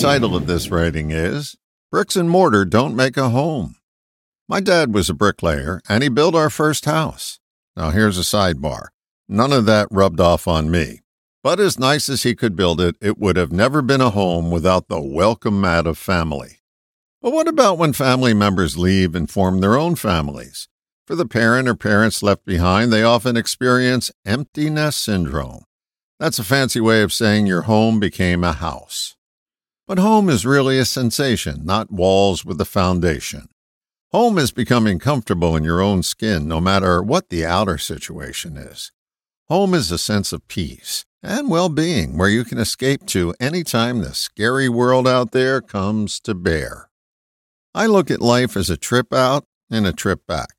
title of this writing is Bricks and Mortar Don't Make a Home. My dad was a bricklayer and he built our first house. Now, here's a sidebar none of that rubbed off on me. But as nice as he could build it, it would have never been a home without the welcome mat of family. But what about when family members leave and form their own families? For the parent or parents left behind, they often experience empty nest syndrome. That's a fancy way of saying your home became a house. But home is really a sensation, not walls with a foundation. Home is becoming comfortable in your own skin, no matter what the outer situation is. Home is a sense of peace and well being where you can escape to any time the scary world out there comes to bear. I look at life as a trip out and a trip back.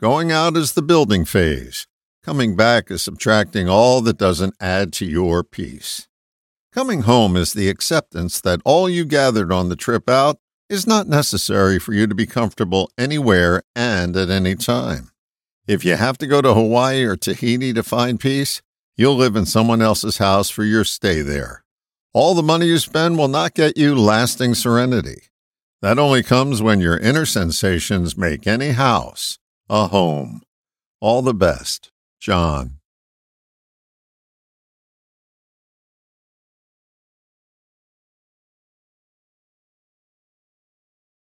Going out is the building phase. Coming back is subtracting all that doesn't add to your peace. Coming home is the acceptance that all you gathered on the trip out is not necessary for you to be comfortable anywhere and at any time. If you have to go to Hawaii or Tahiti to find peace, you'll live in someone else's house for your stay there. All the money you spend will not get you lasting serenity. That only comes when your inner sensations make any house a home. All the best, John.